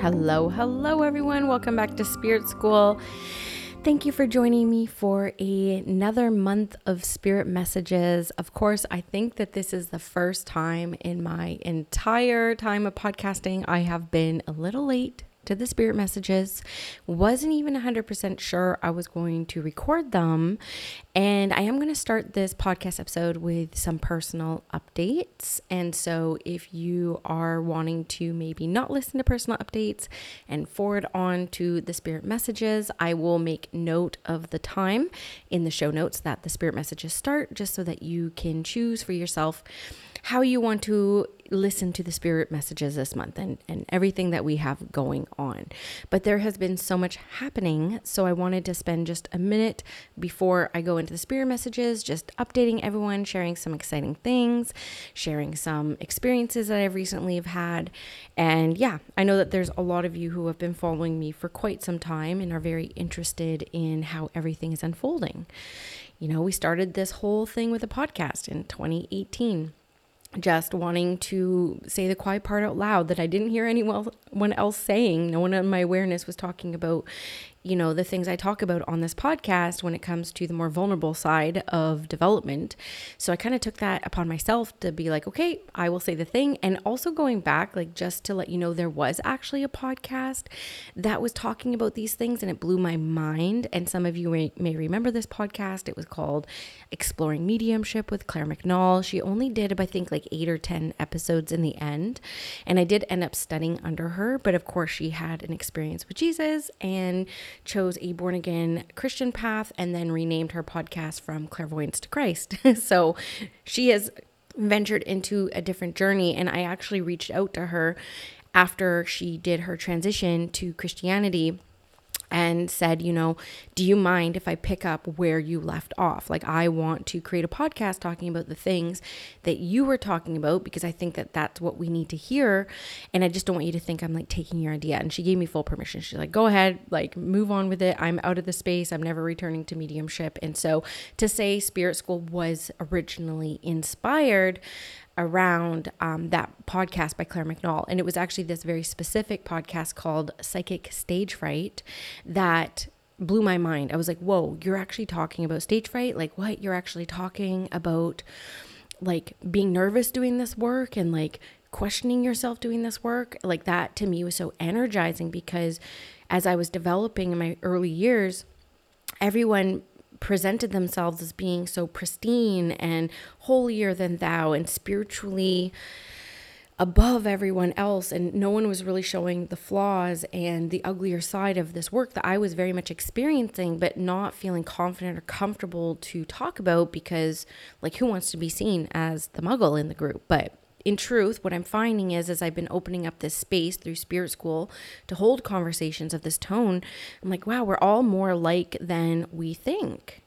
Hello, hello, everyone. Welcome back to Spirit School. Thank you for joining me for a, another month of spirit messages. Of course, I think that this is the first time in my entire time of podcasting I have been a little late to the spirit messages. Wasn't even 100% sure I was going to record them. And I am going to start this podcast episode with some personal updates. And so if you are wanting to maybe not listen to personal updates and forward on to the spirit messages, I will make note of the time in the show notes that the spirit messages start just so that you can choose for yourself how you want to listen to the spirit messages this month and, and everything that we have going on. But there has been so much happening. So I wanted to spend just a minute before I go into the spirit messages, just updating everyone, sharing some exciting things, sharing some experiences that I've recently have had. And yeah, I know that there's a lot of you who have been following me for quite some time and are very interested in how everything is unfolding. You know, we started this whole thing with a podcast in 2018 just wanting to say the quiet part out loud that I didn't hear anyone else saying. No one in my awareness was talking about you know, the things I talk about on this podcast when it comes to the more vulnerable side of development. So I kind of took that upon myself to be like, okay, I will say the thing. And also going back, like just to let you know, there was actually a podcast that was talking about these things and it blew my mind. And some of you may, may remember this podcast. It was called Exploring Mediumship with Claire McNall. She only did, I think, like eight or 10 episodes in the end. And I did end up studying under her. But of course, she had an experience with Jesus and chose a born again Christian path and then renamed her podcast from Clairvoyance to Christ. so she has ventured into a different journey. And I actually reached out to her after she did her transition to Christianity and said, you know, do you mind if I pick up where you left off? Like, I want to create a podcast talking about the things that you were talking about because I think that that's what we need to hear. And I just don't want you to think I'm like taking your idea. And she gave me full permission. She's like, go ahead, like, move on with it. I'm out of the space. I'm never returning to mediumship. And so to say Spirit School was originally inspired, around um, that podcast by Claire McNall. And it was actually this very specific podcast called Psychic Stage Fright that blew my mind. I was like, whoa, you're actually talking about stage fright? Like, what? You're actually talking about like being nervous doing this work and like questioning yourself doing this work? Like, that to me was so energizing because as I was developing in my early years, everyone presented themselves as being so pristine and holier than thou and spiritually above everyone else and no one was really showing the flaws and the uglier side of this work that I was very much experiencing but not feeling confident or comfortable to talk about because like who wants to be seen as the muggle in the group? But in truth, what I'm finding is as I've been opening up this space through Spirit School to hold conversations of this tone, I'm like, wow, we're all more alike than we think.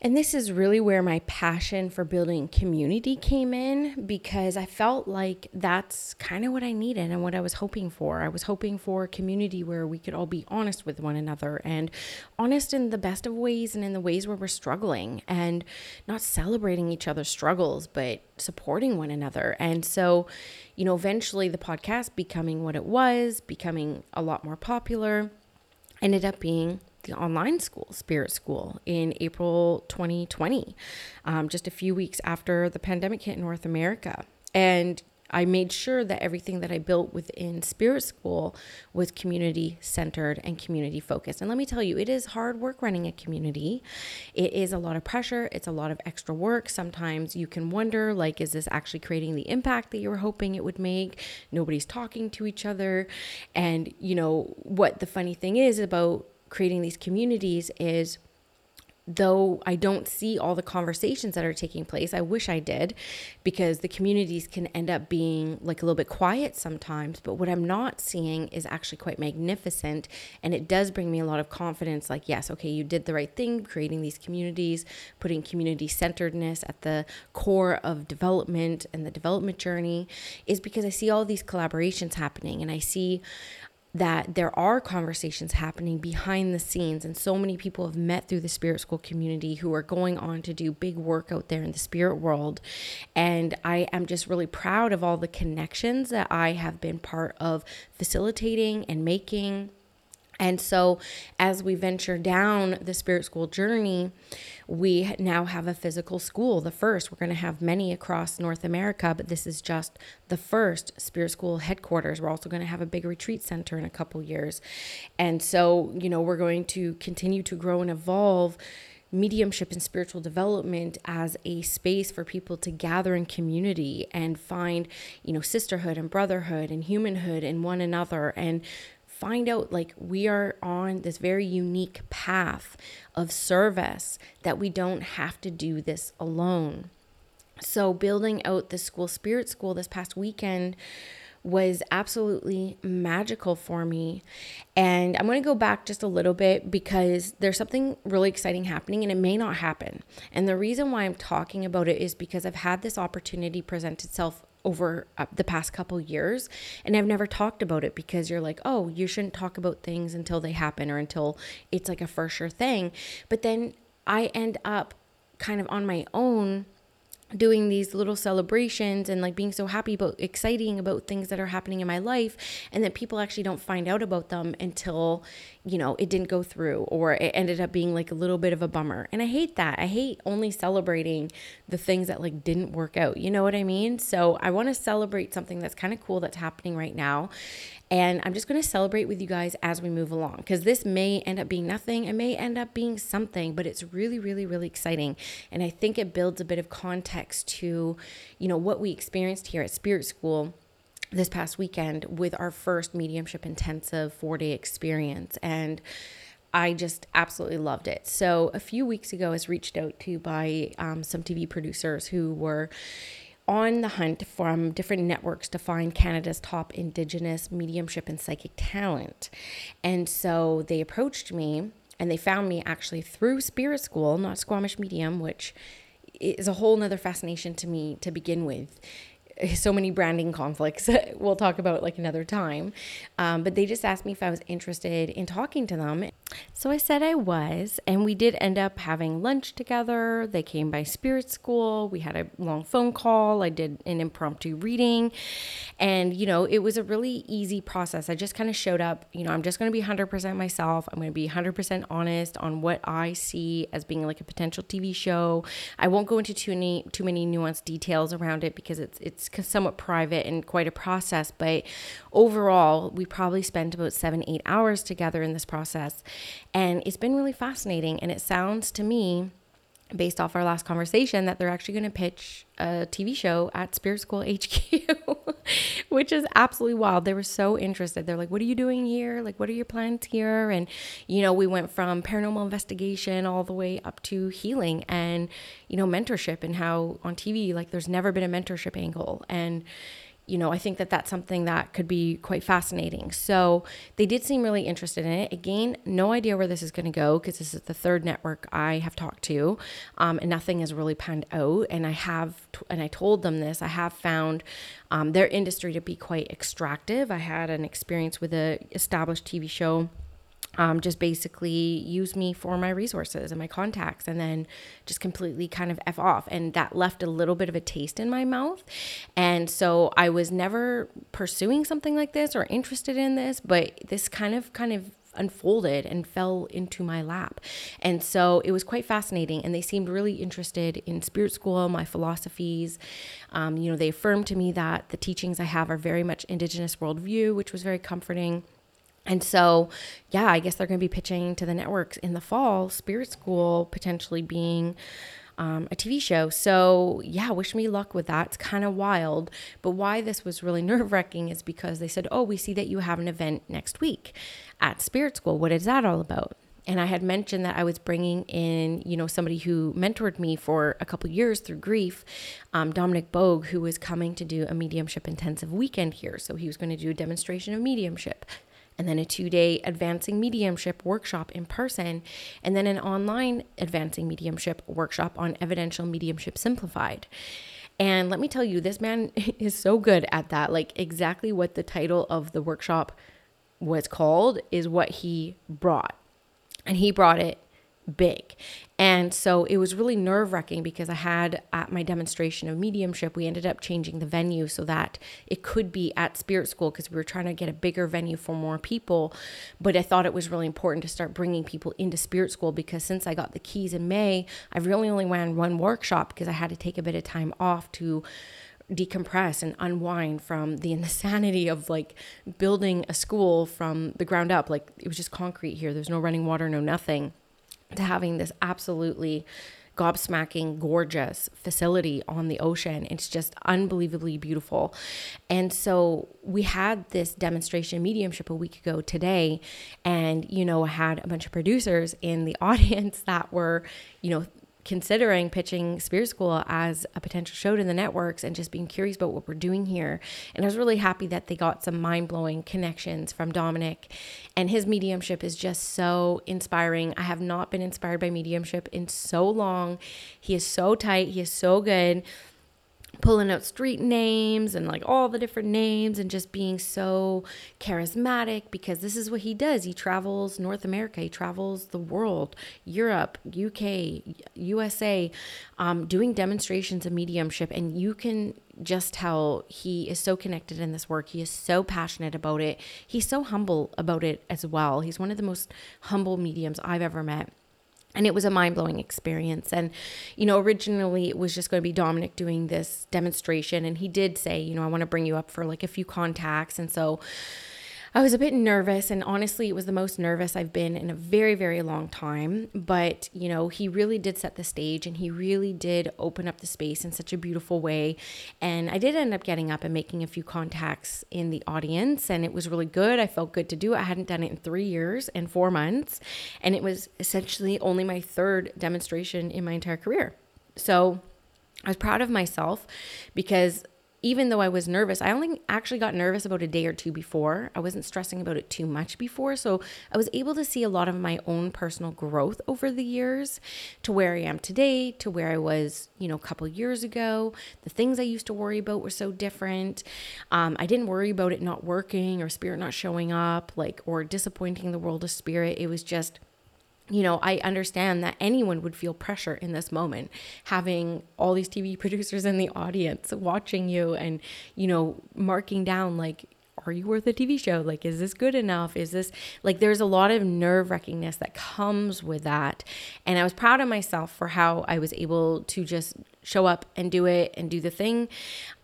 And this is really where my passion for building community came in because I felt like that's kind of what I needed and what I was hoping for. I was hoping for a community where we could all be honest with one another and honest in the best of ways and in the ways where we're struggling and not celebrating each other's struggles, but supporting one another. And so, you know, eventually the podcast becoming what it was, becoming a lot more popular, ended up being online school, Spirit School, in April 2020, um, just a few weeks after the pandemic hit North America. And I made sure that everything that I built within Spirit School was community centered and community focused. And let me tell you, it is hard work running a community. It is a lot of pressure, it's a lot of extra work. Sometimes you can wonder like is this actually creating the impact that you were hoping it would make? Nobody's talking to each other. And you know, what the funny thing is about creating these communities is though I don't see all the conversations that are taking place, I wish I did because the communities can end up being like a little bit quiet sometimes. But what I'm not seeing is actually quite magnificent. And it does bring me a lot of confidence like, yes, okay, you did the right thing creating these communities, putting community centeredness at the core of development and the development journey, is because I see all these collaborations happening and I see that there are conversations happening behind the scenes and so many people have met through the spirit school community who are going on to do big work out there in the spirit world. And i am just really proud of all the connections that i have been part of facilitating and making and so, as we venture down the spirit school journey, we now have a physical school, the first. We're going to have many across North America, but this is just the first spirit school headquarters. We're also going to have a big retreat center in a couple years. And so, you know, we're going to continue to grow and evolve mediumship and spiritual development as a space for people to gather in community and find, you know, sisterhood and brotherhood and humanhood in one another and find out like we are on this very unique path of service that we don't have to do this alone. So, building out the school spirit school this past weekend was absolutely magical for me. And I'm going to go back just a little bit because there's something really exciting happening and it may not happen. And the reason why I'm talking about it is because I've had this opportunity present itself over uh, the past couple years and I've never talked about it because you're like, "Oh, you shouldn't talk about things until they happen or until it's like a for sure thing." But then I end up kind of on my own doing these little celebrations and like being so happy about exciting about things that are happening in my life and that people actually don't find out about them until you know it didn't go through or it ended up being like a little bit of a bummer. And i hate that. I hate only celebrating the things that like didn't work out. You know what i mean? So i want to celebrate something that's kind of cool that's happening right now and I'm just going to celebrate with you guys as we move along because this may end up being nothing. It may end up being something, but it's really, really, really exciting. And I think it builds a bit of context to, you know, what we experienced here at Spirit School this past weekend with our first mediumship intensive four day experience. And I just absolutely loved it. So, a few weeks ago, I was reached out to by um, some TV producers who were on the hunt from different networks to find Canada's top Indigenous mediumship and psychic talent. And so they approached me and they found me actually through Spirit School, not Squamish Medium, which is a whole nother fascination to me to begin with so many branding conflicts we'll talk about like another time. Um, but they just asked me if i was interested in talking to them. So i said i was and we did end up having lunch together. They came by spirit school. We had a long phone call. I did an impromptu reading. And you know it was a really easy process. I just kind of showed up you know i'm just going to be 100% myself. I'm going to be 100% honest on what i see as being like a potential tv show. I won't go into too many too many nuanced details around it because it's it's somewhat private and quite a process, but overall, we probably spent about seven, eight hours together in this process. And it's been really fascinating. And it sounds to me, based off our last conversation, that they're actually going to pitch a TV show at Spirit School HQ, which is absolutely wild. They were so interested. They're like, What are you doing here? Like, what are your plans here? And, you know, we went from paranormal investigation all the way up to healing and, you know, mentorship and how on TV, like, there's never been a mentorship angle. And, you know, I think that that's something that could be quite fascinating. So they did seem really interested in it. Again, no idea where this is going to go because this is the third network I have talked to, um, and nothing has really panned out. And I have, and I told them this, I have found um, their industry to be quite extractive. I had an experience with a established TV show um, just basically use me for my resources and my contacts and then just completely kind of F off. And that left a little bit of a taste in my mouth. And so I was never pursuing something like this or interested in this, but this kind of, kind of unfolded and fell into my lap. And so it was quite fascinating. And they seemed really interested in spirit school, my philosophies. Um, you know, they affirmed to me that the teachings I have are very much Indigenous worldview, which was very comforting. And so, yeah, I guess they're going to be pitching to the networks in the fall, Spirit School potentially being um, a TV show. So, yeah, wish me luck with that. It's kind of wild. But why this was really nerve wracking is because they said, Oh, we see that you have an event next week at Spirit School. What is that all about? And I had mentioned that I was bringing in, you know, somebody who mentored me for a couple years through grief, um, Dominic Bogue, who was coming to do a mediumship intensive weekend here. So he was going to do a demonstration of mediumship and then a two day advancing mediumship workshop in person, and then an online advancing mediumship workshop on evidential mediumship simplified. And let me tell you, this man is so good at that. Like, exactly what the title of the workshop was called is what he brought. And he brought it big. And so it was really nerve wracking because I had at my demonstration of mediumship, we ended up changing the venue so that it could be at Spirit School because we were trying to get a bigger venue for more people. But I thought it was really important to start bringing people into Spirit School because since I got the keys in May, I've really only ran one workshop because I had to take a bit of time off to decompress and unwind from the insanity of like building a school from the ground up. Like it was just concrete here. There's no running water, no nothing to having this absolutely gobsmacking gorgeous facility on the ocean. It's just unbelievably beautiful. And so we had this demonstration mediumship a week ago today and you know had a bunch of producers in the audience that were you know considering pitching Spirit School as a potential show to the networks and just being curious about what we're doing here. And I was really happy that they got some mind blowing connections from Dominic. And his mediumship is just so inspiring. I have not been inspired by mediumship in so long. He is so tight, he is so good pulling out street names and like all the different names and just being so charismatic because this is what he does. He travels North America, he travels the world, Europe, UK, USA, um, doing demonstrations of mediumship. And you can just tell he is so connected in this work. He is so passionate about it. He's so humble about it as well. He's one of the most humble mediums I've ever met and it was a mind-blowing experience. And you know originally it was just going to be dominic doing this demonstration. And he did say you know i want to bring you up for like a few contacts. And so I was a bit nervous, and honestly, it was the most nervous I've been in a very, very long time. But, you know, he really did set the stage and he really did open up the space in such a beautiful way. And I did end up getting up and making a few contacts in the audience, and it was really good. I felt good to do it. I hadn't done it in three years and four months, and it was essentially only my third demonstration in my entire career. So, I was proud of myself because even though I was nervous, I only actually got nervous about a day or two before. I wasn't stressing about it too much before. So I was able to see a lot of my own personal growth over the years to where I am today, to where I was, you know, a couple years ago. The things I used to worry about were so different. Um, I didn't worry about it not working or spirit not showing up, like, or disappointing the world of spirit. It was just, you know, I understand that anyone would feel pressure in this moment, having all these TV producers in the audience watching you and, you know, marking down like, are you worth a TV show? Like, is this good enough? Is this like, there's a lot of nerve wrackingness that comes with that. And I was proud of myself for how I was able to just show up and do it and do the thing.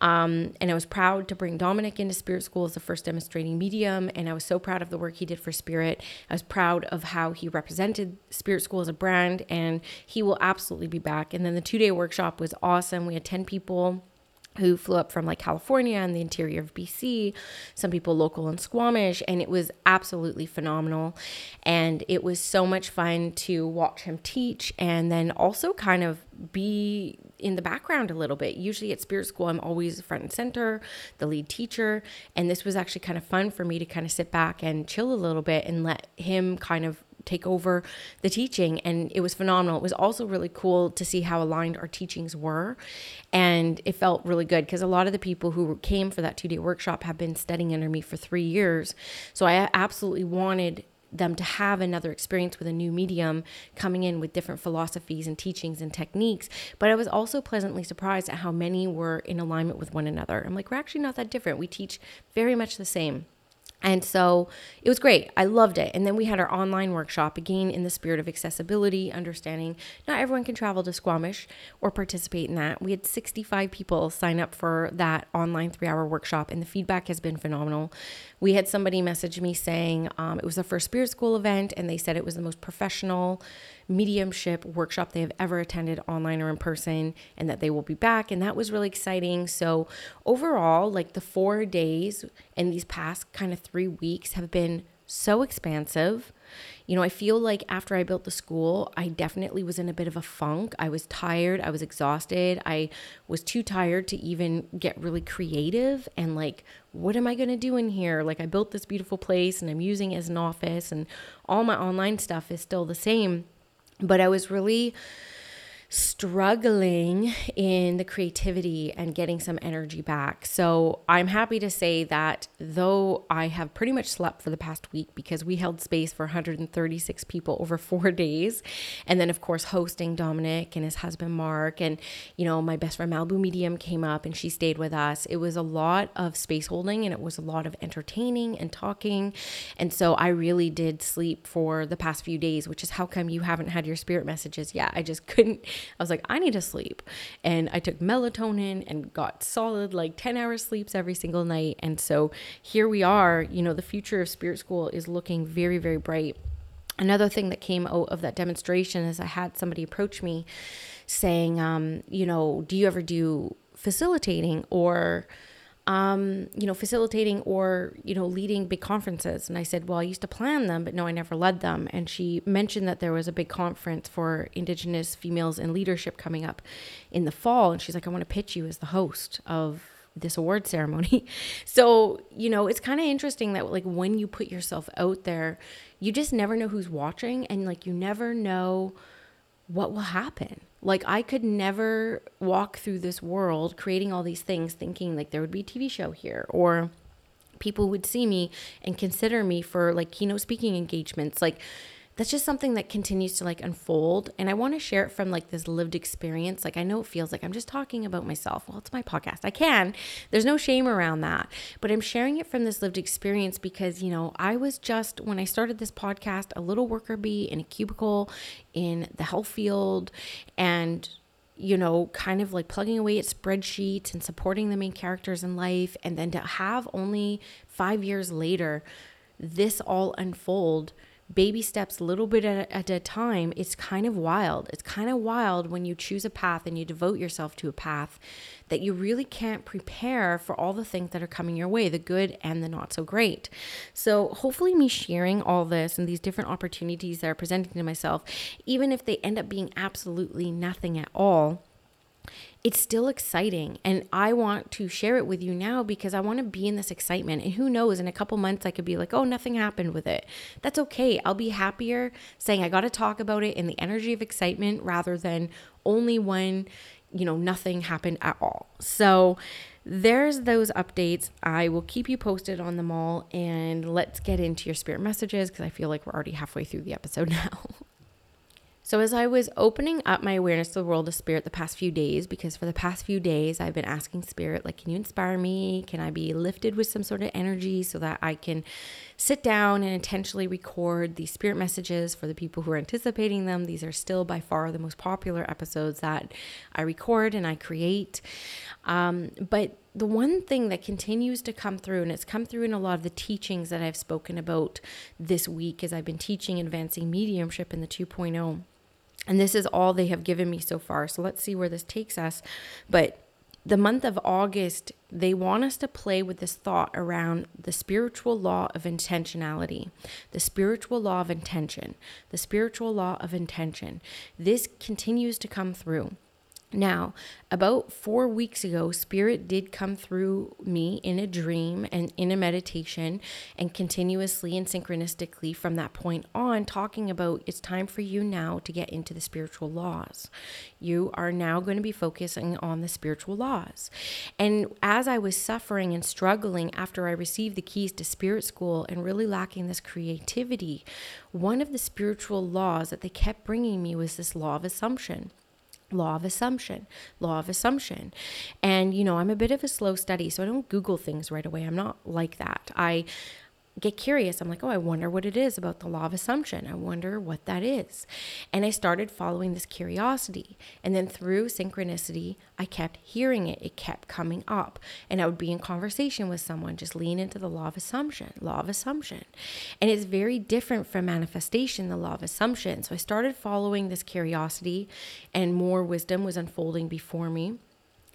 Um, and I was proud to bring Dominic into Spirit School as the first demonstrating medium. And I was so proud of the work he did for Spirit. I was proud of how he represented Spirit School as a brand, and he will absolutely be back. And then the two day workshop was awesome. We had 10 people who flew up from like California and the interior of BC, some people local in Squamish, and it was absolutely phenomenal. And it was so much fun to watch him teach and then also kind of be in the background a little bit. Usually at Spirit School, I'm always front and center, the lead teacher. And this was actually kind of fun for me to kind of sit back and chill a little bit and let him kind of take over the teaching and it was phenomenal. It was also really cool to see how aligned our teachings were and it felt really good because a lot of the people who came for that 2-day workshop have been studying under me for 3 years. So I absolutely wanted them to have another experience with a new medium coming in with different philosophies and teachings and techniques. But I was also pleasantly surprised at how many were in alignment with one another. I'm like, we're actually not that different. We teach very much the same. And so it was great. I loved it. And then we had our online workshop again in the spirit of accessibility, understanding not everyone can travel to Squamish or participate in that. We had 65 people sign up for that online three hour workshop, and the feedback has been phenomenal. We had somebody message me saying um, it was the first Spirit School event, and they said it was the most professional mediumship workshop they have ever attended online or in person and that they will be back. And that was really exciting. So, overall, like the four days and these past kind of three weeks have been so expansive. You know, I feel like after I built the school, I definitely was in a bit of a funk. I was tired, I was exhausted. I was too tired to even get really creative and like what am I going to do in here? Like I built this beautiful place and I'm using it as an office and all my online stuff is still the same. But I was really struggling in the creativity and getting some energy back. So I'm happy to say that though I have pretty much slept for the past week because we held space for 136 people over four days. And then, of course, hosting Dominic and his husband Mark. And, you know, my best friend Malibu Medium came up and she stayed with us. It was a lot of space holding and it was a lot of entertaining and talking. And so I really did sleep for the past few days, which is how come you haven't had your spirit messages yet. I just couldn't I was like, I need to sleep. And I took melatonin and got solid, like 10 hour sleeps every single night. And so here we are. You know, the future of Spirit School is looking very, very bright. Another thing that came out of that demonstration is I had somebody approach me saying, um, you know, do you ever do facilitating or um, you know, facilitating or, you know, leading big conferences. And I said, well, I used to plan them, but no, I never led them. And she mentioned that there was a big conference for Indigenous females in leadership coming up in the fall. And she's like, I want to pitch you as the host of this award ceremony. So, you know, it's kind of interesting that like when you put yourself out there, you just never know who's watching and like you never know what will happen. Like I could never walk through this world creating all these things thinking like there would be a TV show here or people would see me and consider me for like keynote speaking engagements. Like that's just something that continues to like unfold and i want to share it from like this lived experience. Like i know it feels like i'm just talking about myself. Well it's my podcast. I can. There's no shame around that. But i'm sharing it from this lived experience because you know i was just when i started this podcast a little worker bee in a cubicle in the health field and you know, kind of like plugging away at spreadsheets and supporting the main characters in life. And then to have only five years later, this all unfold baby steps a little bit at, at a time, it's kind of wild. It's kind of wild when you choose a path and you devote yourself to a path that you really can't prepare for all the things that are coming your way, the good and the not so great. So, hopefully, me sharing all this and these different opportunities that are presenting to myself, even if they end up being absolutely nothing at all it's still exciting and i want to share it with you now because i want to be in this excitement and who knows in a couple months i could be like oh nothing happened with it that's okay i'll be happier saying i got to talk about it in the energy of excitement rather than only when you know nothing happened at all so there's those updates. I will keep you posted on them all. And let's get into your spirit messages because I feel like we're already halfway through the episode now. So, as I was opening up my awareness to the world of spirit the past few days, because for the past few days I've been asking spirit, like, can you inspire me? Can I be lifted with some sort of energy so that I can sit down and intentionally record these spirit messages for the people who are anticipating them? These are still by far the most popular episodes that I record and I create. Um, but the one thing that continues to come through, and it's come through in a lot of the teachings that I've spoken about this week as I've been teaching advancing mediumship in the 2.0 and this is all they have given me so far. So let's see where this takes us. But the month of August, they want us to play with this thought around the spiritual law of intentionality, the spiritual law of intention, the spiritual law of intention. This continues to come through. Now, about four weeks ago, Spirit did come through me in a dream and in a meditation, and continuously and synchronistically from that point on, talking about it's time for you now to get into the spiritual laws. You are now going to be focusing on the spiritual laws. And as I was suffering and struggling after I received the keys to Spirit School and really lacking this creativity, one of the spiritual laws that they kept bringing me was this law of assumption law of assumption law of assumption. And you know i'm a bit of a slow study so i don't google things right away. I'm not like that. I get curious. I'm like, oh, I wonder what it is about the law of assumption. I wonder what that is. And I started following this curiosity. And then through synchronicity, I kept hearing it. It kept coming up. And I would be in conversation with someone, just lean into the law of assumption, law of assumption. And it's very different from manifestation, the law of assumption. So I started following this curiosity, and more wisdom was unfolding before me.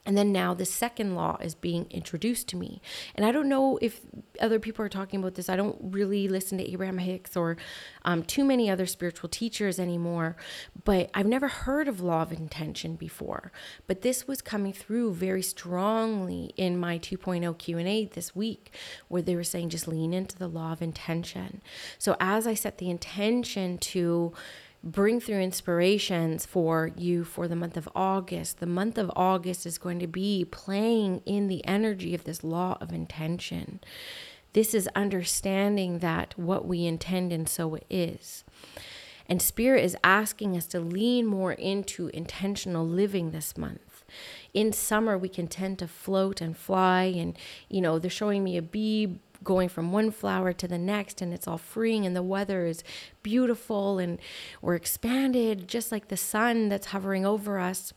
And then now the second law is being introduced to me. And I don't know if other people are talking about this. I don't really listen to Abraham Hicks or um, too many other spiritual teachers anymore, but I've never heard of law of intention before. But this was coming through very strongly in my 2.0 Q&A this week where they were saying just lean into the law of intention. So as I set the intention to bring through inspirations for you for the month of August. The month of August is going to be playing in the energy of this law of intention. This is understanding that what we intend and so it is. And Spirit is asking us to lean more into intentional living this month. In summer, we can tend to float and fly, and you know, they're showing me a bee going from one flower to the next and it's all freeing and the weather is beautiful and we're expanded just like the sun that's hovering over us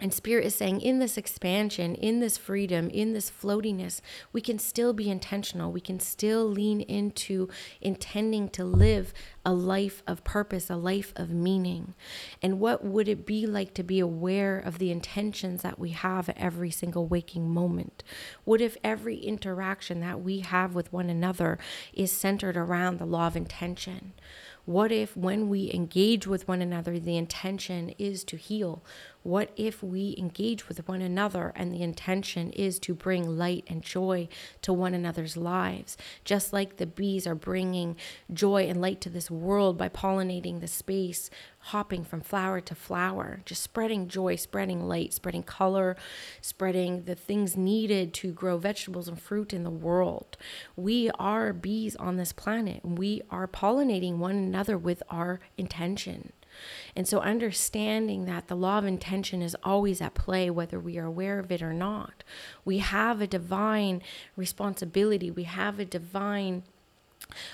and Spirit is saying, in this expansion, in this freedom, in this floatiness, we can still be intentional. We can still lean into intending to live a life of purpose, a life of meaning. And what would it be like to be aware of the intentions that we have at every single waking moment? What if every interaction that we have with one another is centered around the law of intention? What if, when we engage with one another, the intention is to heal? What if we engage with one another and the intention is to bring light and joy to one another's lives? Just like the bees are bringing joy and light to this world by pollinating the space, hopping from flower to flower, just spreading joy, spreading light, spreading color, spreading the things needed to grow vegetables and fruit in the world. We are bees on this planet. And we are pollinating one another with our intention. And so, understanding that the law of intention is always at play, whether we are aware of it or not, we have a divine responsibility, we have a divine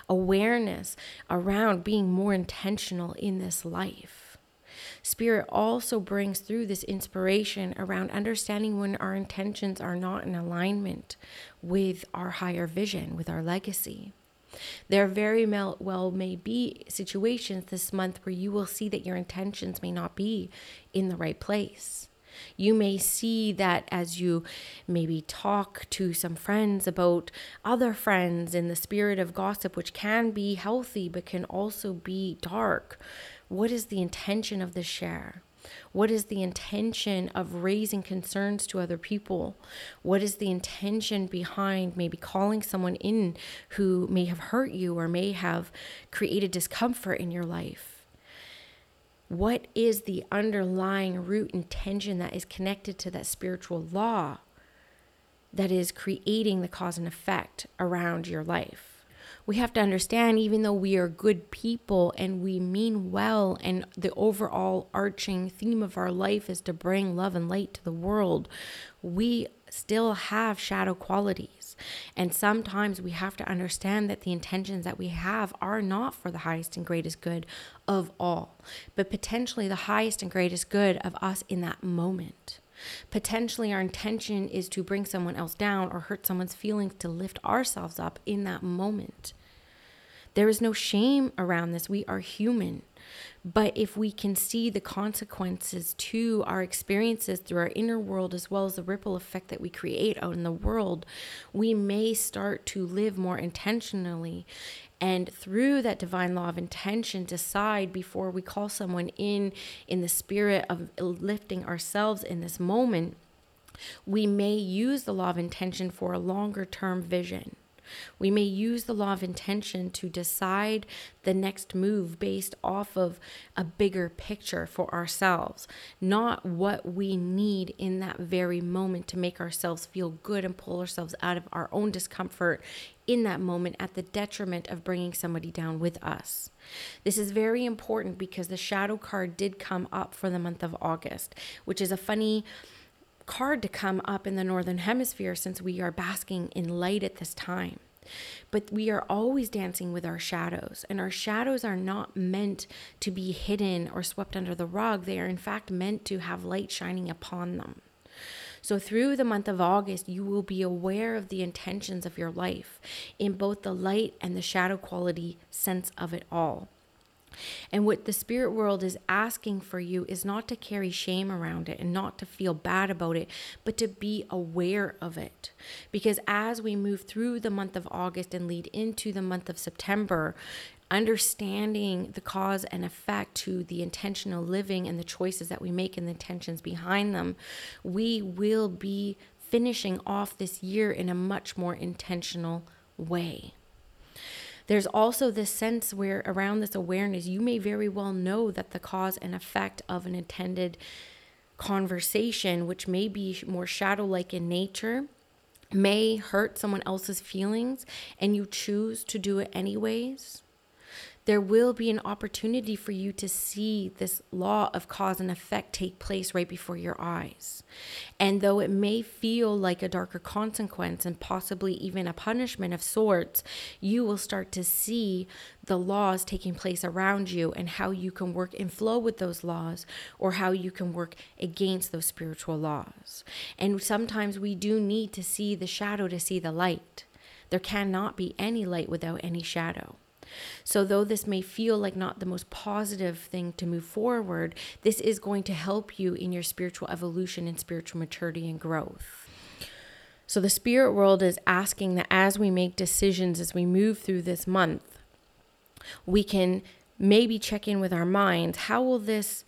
awareness around being more intentional in this life. Spirit also brings through this inspiration around understanding when our intentions are not in alignment with our higher vision, with our legacy. There very well may be situations this month where you will see that your intentions may not be in the right place. You may see that as you maybe talk to some friends about other friends in the spirit of gossip, which can be healthy but can also be dark. What is the intention of the share? What is the intention of raising concerns to other people? What is the intention behind maybe calling someone in who may have hurt you or may have created discomfort in your life? What is the underlying root intention that is connected to that spiritual law that is creating the cause and effect around your life? We have to understand even though we are good people and we mean well and the overall arching theme of our life is to bring love and light to the world we still have shadow qualities. And sometimes we have to understand that the intentions that we have are not for the highest and greatest good of all but potentially the highest and greatest good of us in that moment Potentially, our intention is to bring someone else down or hurt someone's feelings to lift ourselves up in that moment. There is no shame around this. We are human. But if we can see the consequences to our experiences through our inner world, as well as the ripple effect that we create out in the world, we may start to live more intentionally. And through that divine law of intention, decide before we call someone in, in the spirit of lifting ourselves in this moment, we may use the law of intention for a longer term vision. We may use the law of intention to decide the next move based off of a bigger picture for ourselves, not what we need in that very moment to make ourselves feel good and pull ourselves out of our own discomfort in that moment at the detriment of bringing somebody down with us. This is very important because the shadow card did come up for the month of August, which is a funny card to come up in the northern hemisphere since we are basking in light at this time. But we are always dancing with our shadows, and our shadows are not meant to be hidden or swept under the rug. They are, in fact, meant to have light shining upon them. So, through the month of August, you will be aware of the intentions of your life in both the light and the shadow quality sense of it all. And what the spirit world is asking for you is not to carry shame around it and not to feel bad about it, but to be aware of it. Because as we move through the month of August and lead into the month of September, understanding the cause and effect to the intentional living and the choices that we make and the intentions behind them, we will be finishing off this year in a much more intentional way. There's also this sense where, around this awareness, you may very well know that the cause and effect of an intended conversation, which may be more shadow like in nature, may hurt someone else's feelings, and you choose to do it anyways there will be an opportunity for you to see this law of cause and effect take place right before your eyes. And though it may feel like a darker consequence and possibly even a punishment of sorts, you will start to see the laws taking place around you and how you can work in flow with those laws or how you can work against those spiritual laws. And sometimes we do need to see the shadow to see the light. There cannot be any light without any shadow. So, though this may feel like not the most positive thing to move forward, this is going to help you in your spiritual evolution and spiritual maturity and growth. So, the spirit world is asking that as we make decisions, as we move through this month, we can maybe check in with our minds how will this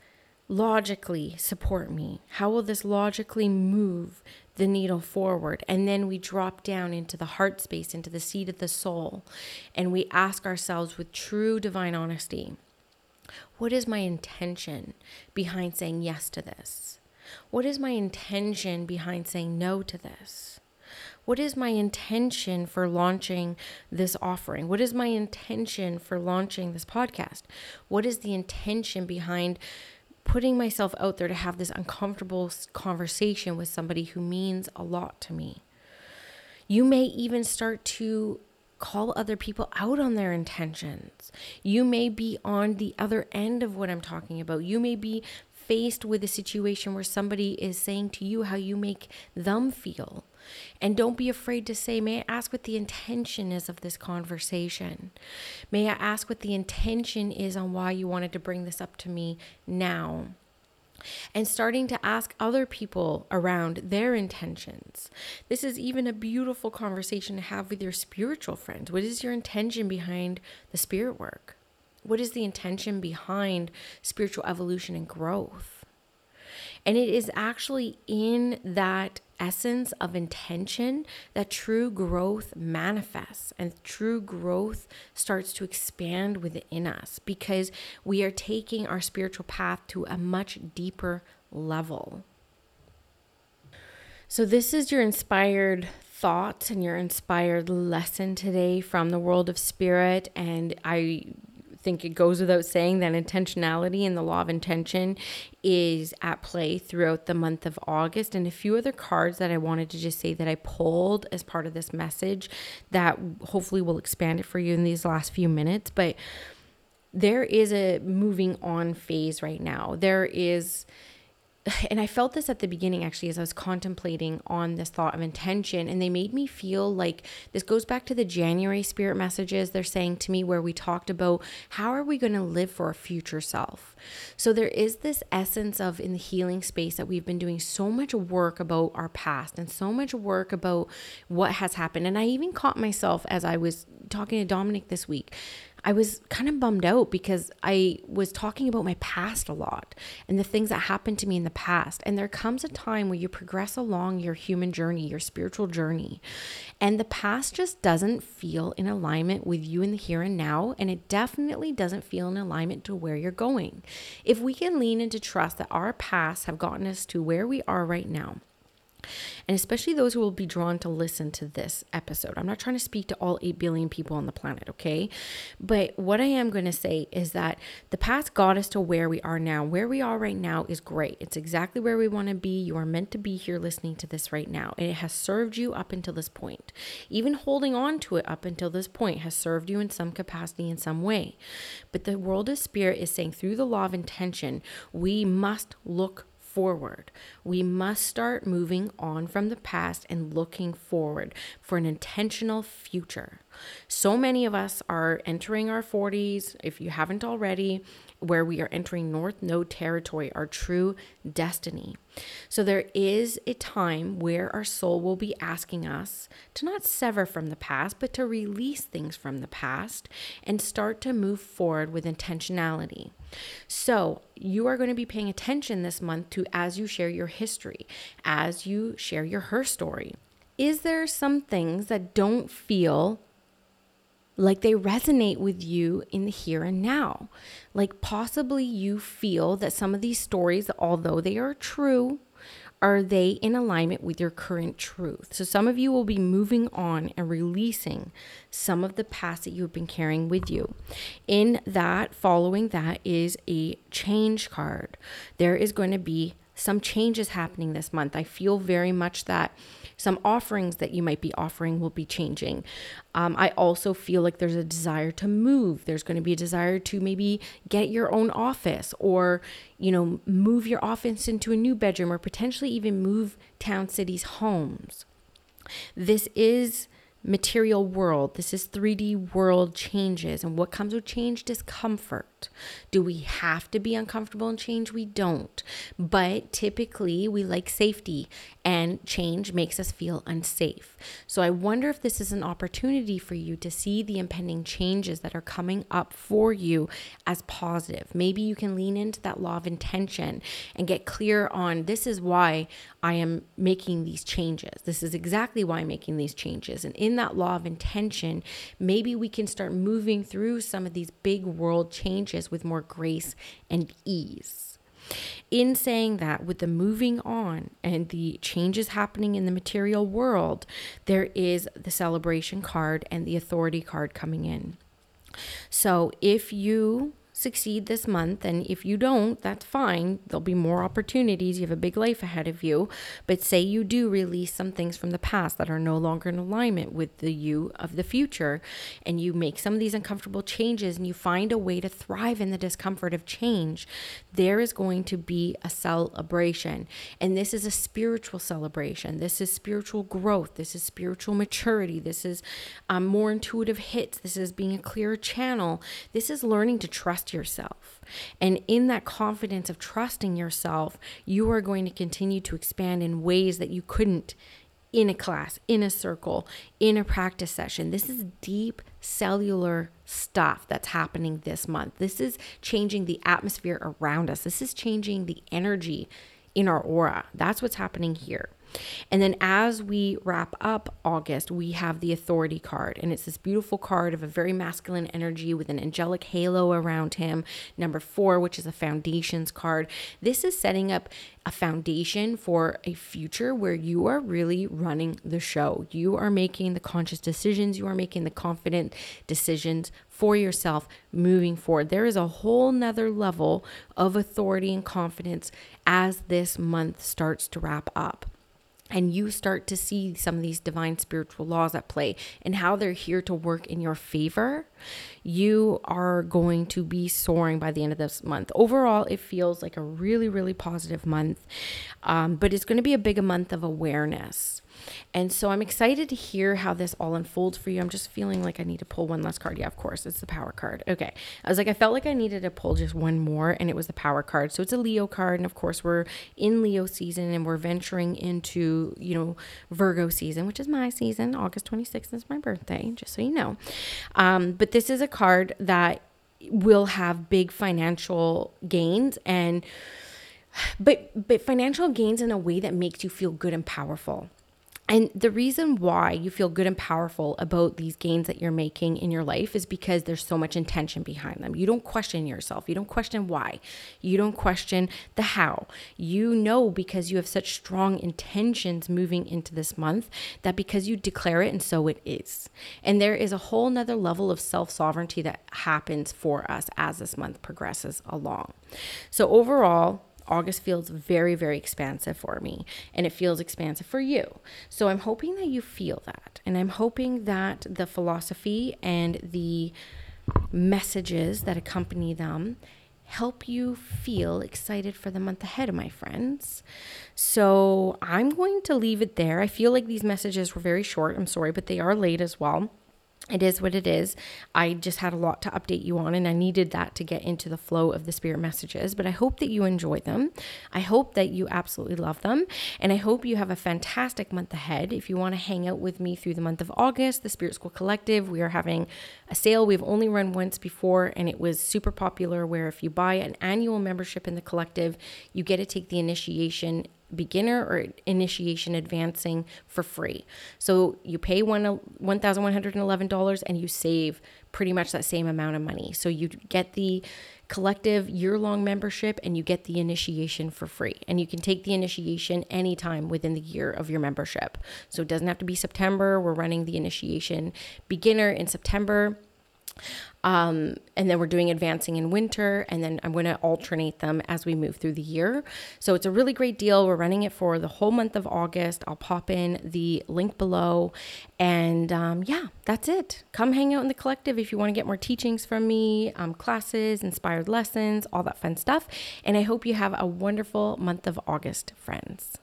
logically support me? How will this logically move the needle forward. And then we drop down into the heart space, into the seat of the soul, and we ask ourselves with true divine honesty what is my intention behind saying yes to this? What is my intention behind saying no to this? What is my intention for launching this offering? What is my intention for launching this podcast? What is the intention behind putting myself out there to have this uncomfortable conversation with somebody who means a lot to me. You may even start to call other people out on their intentions. You may be on the other end of what I'm talking about. You may be faced with a situation where somebody is saying to you how you make them feel. And don't be afraid to say, May I ask what the intention is of this conversation? May I ask what the intention is on why you wanted to bring this up to me now? and starting to ask other people around their intentions. This is even a beautiful conversation to have with your spiritual friends. What is your intention behind the spirit work? What is the intention behind spiritual evolution and growth? And it is actually in that essence of intention that true growth manifests and true growth starts to expand within us because we are taking our spiritual path to a much deeper level. So, this is your inspired thoughts and your inspired lesson today from the world of spirit. And I think it goes without saying that intentionality and the law of intention is at play throughout the month of August. And a few other cards that I wanted to just say that I pulled as part of this message that hopefully will expand it for you in these last few minutes. But there is a moving on phase right now. There is and I felt this at the beginning actually as I was contemplating on this thought of intention and they made me feel like this goes back to the January spirit messages they're saying to me where we talked about how are we going to live for our future self. So there is this essence of in the healing space that we've been doing so much work about our past and so much work about what has happened and I even caught myself as I was talking to Dominic this week I was kind of bummed out because I was talking about my past a lot and the things that happened to me in the past. And there comes a time where you progress along your human journey, your spiritual journey, and the past just doesn't feel in alignment with you in the here and now. And it definitely doesn't feel in alignment to where you're going. If we can lean into trust that our past have gotten us to where we are right now, and especially those who will be drawn to listen to this episode. I'm not trying to speak to all 8 billion people on the planet, okay? But what I am going to say is that the past got us to where we are now. Where we are right now is great. It's exactly where we want to be. You are meant to be here listening to this right now. And it has served you up until this point. Even holding on to it up until this point has served you in some capacity, in some way. But the world of spirit is saying through the law of intention, we must look forward. We must start moving on from the past and looking forward for an intentional future. So many of us are entering our 40s, if you haven't already, where we are entering North Node territory, our true destiny. So there is a time where our soul will be asking us to not sever from the past, but to release things from the past and start to move forward with intentionality. So you are going to be paying attention this month to as you share your history, as you share your her story. Is there some things that don't feel like they resonate with you in the here and now. Like possibly you feel that some of these stories, although they are true, are they in alignment with your current truth? So some of you will be moving on and releasing some of the past that you've been carrying with you. In that, following that is a change card. There is going to be some changes happening this month. I feel very much that some offerings that you might be offering will be changing. Um, I also feel like there's a desire to move. There's going to be a desire to maybe get your own office or, you know, move your office into a new bedroom or potentially even move town cities' homes. This is material world. This is 3D world changes. And what comes with change? Discomfort. Do we have to be uncomfortable in change? We don't. But typically, we like safety, and change makes us feel unsafe. So I wonder if this is an opportunity for you to see the impending changes that are coming up for you as positive. Maybe you can lean into that law of intention and get clear on this is why I am making these changes. This is exactly why I'm making these changes. And in that law of intention, maybe we can start moving through some of these big world changes with more grace and ease. In saying that, with the moving on and the changes happening in the material world, there is the celebration card and the authority card coming in. So if you succeed this month. And if you don't, that's fine. There'll be more opportunities. You have a big life ahead of you. But say you do release some things from the past that are no longer in alignment with the you of the future, and you make some of these uncomfortable changes and you find a way to thrive in the discomfort of change, there is going to be a celebration. And this is a spiritual celebration. This is spiritual growth. This is spiritual maturity. This is um, more intuitive hits. This is being a clearer channel. This is learning to trust trust yourself. And in that confidence of trusting yourself, you are going to continue to expand in ways that you couldn't in a class, in a circle, in a practice session. This is deep cellular stuff that's happening this month. This is changing the atmosphere around us. This is changing the energy in our aura. That's what's happening here. And then as we wrap up August, we have the authority card. And it's this beautiful card of a very masculine energy with an angelic halo around him. Number four, which is a foundations card. This is setting up a foundation for a future where you are really running the show. You are making the conscious decisions, you are making the confident decisions for yourself moving forward. There is a whole nother level of authority and confidence as this month starts to wrap up and you start to see some of these divine spiritual laws at play and how they're here to work in your favor, you are going to be soaring by the end of this month. Overall, it feels like a really, really positive month, um, but it's going to be a big month of awareness. And so I'm excited to hear how this all unfolds for you. I'm just feeling like I need to pull one last card. Yeah, of course, it's the power card. Okay. I was like, I felt like I needed to pull just one more, and it was the power card. So it's a Leo card. And of course, we're in Leo season and we're venturing into, you know, Virgo season, which is my season. August 26th is my birthday, just so you know. Um, but this is a card that will have big financial gains and but but financial gains in a way that makes you feel good and powerful and the reason why you feel good and powerful about these gains that you're making in your life is because there's so much intention behind them. You don't question yourself. You don't question why. You don't question the how. You know because you have such strong intentions moving into this month that because you declare it and so it is. And there is a whole nother level of self sovereignty that happens for us as this month progresses along. So overall, August feels very, very expansive for me and it feels expansive for you. So I'm hoping that you feel that. And I'm hoping that the philosophy and the messages that accompany them help you feel excited for the month ahead, my friends. So I'm going to leave it there. I feel like these messages were very short. I'm sorry, but they are late as well. It is what it is. I just had a lot to update you on, and I needed that to get into the flow of the spirit messages. But I hope that you enjoy them. I hope that you absolutely love them. And I hope you have a fantastic month ahead. If you want to hang out with me through the month of August, the Spirit School Collective, we are having a sale we've only run once before, and it was super popular. Where if you buy an annual membership in the collective, you get to take the initiation beginner or initiation advancing for free. So you pay one uh, $1,111 and you save pretty much that same amount of money. So you get the collective year-long membership and you get the initiation for free. And you can take the initiation anytime within the year of your membership. So it doesn't have to be September. We're running the initiation beginner in September um, and then we're doing advancing in winter, and then I'm going to alternate them as we move through the year. So it's a really great deal. We're running it for the whole month of August. I'll pop in the link below. And um, yeah, that's it. Come hang out in the collective if you want to get more teachings from me, um, classes, inspired lessons, all that fun stuff. And I hope you have a wonderful month of August, friends.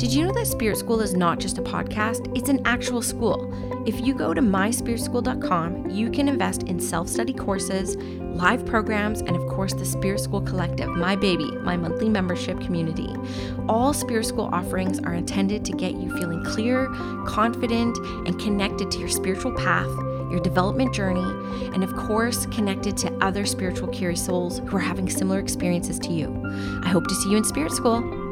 Did you know that Spirit School is not just a podcast? It's an actual school. If you go to myspiritschool.com, you can invest in self study courses, live programs, and of course, the Spirit School Collective, my baby, my monthly membership community. All Spirit School offerings are intended to get you feeling clear, confident, and connected to your spiritual path your development journey, and of course, connected to other spiritual curious souls who are having similar experiences to you. I hope to see you in Spirit School.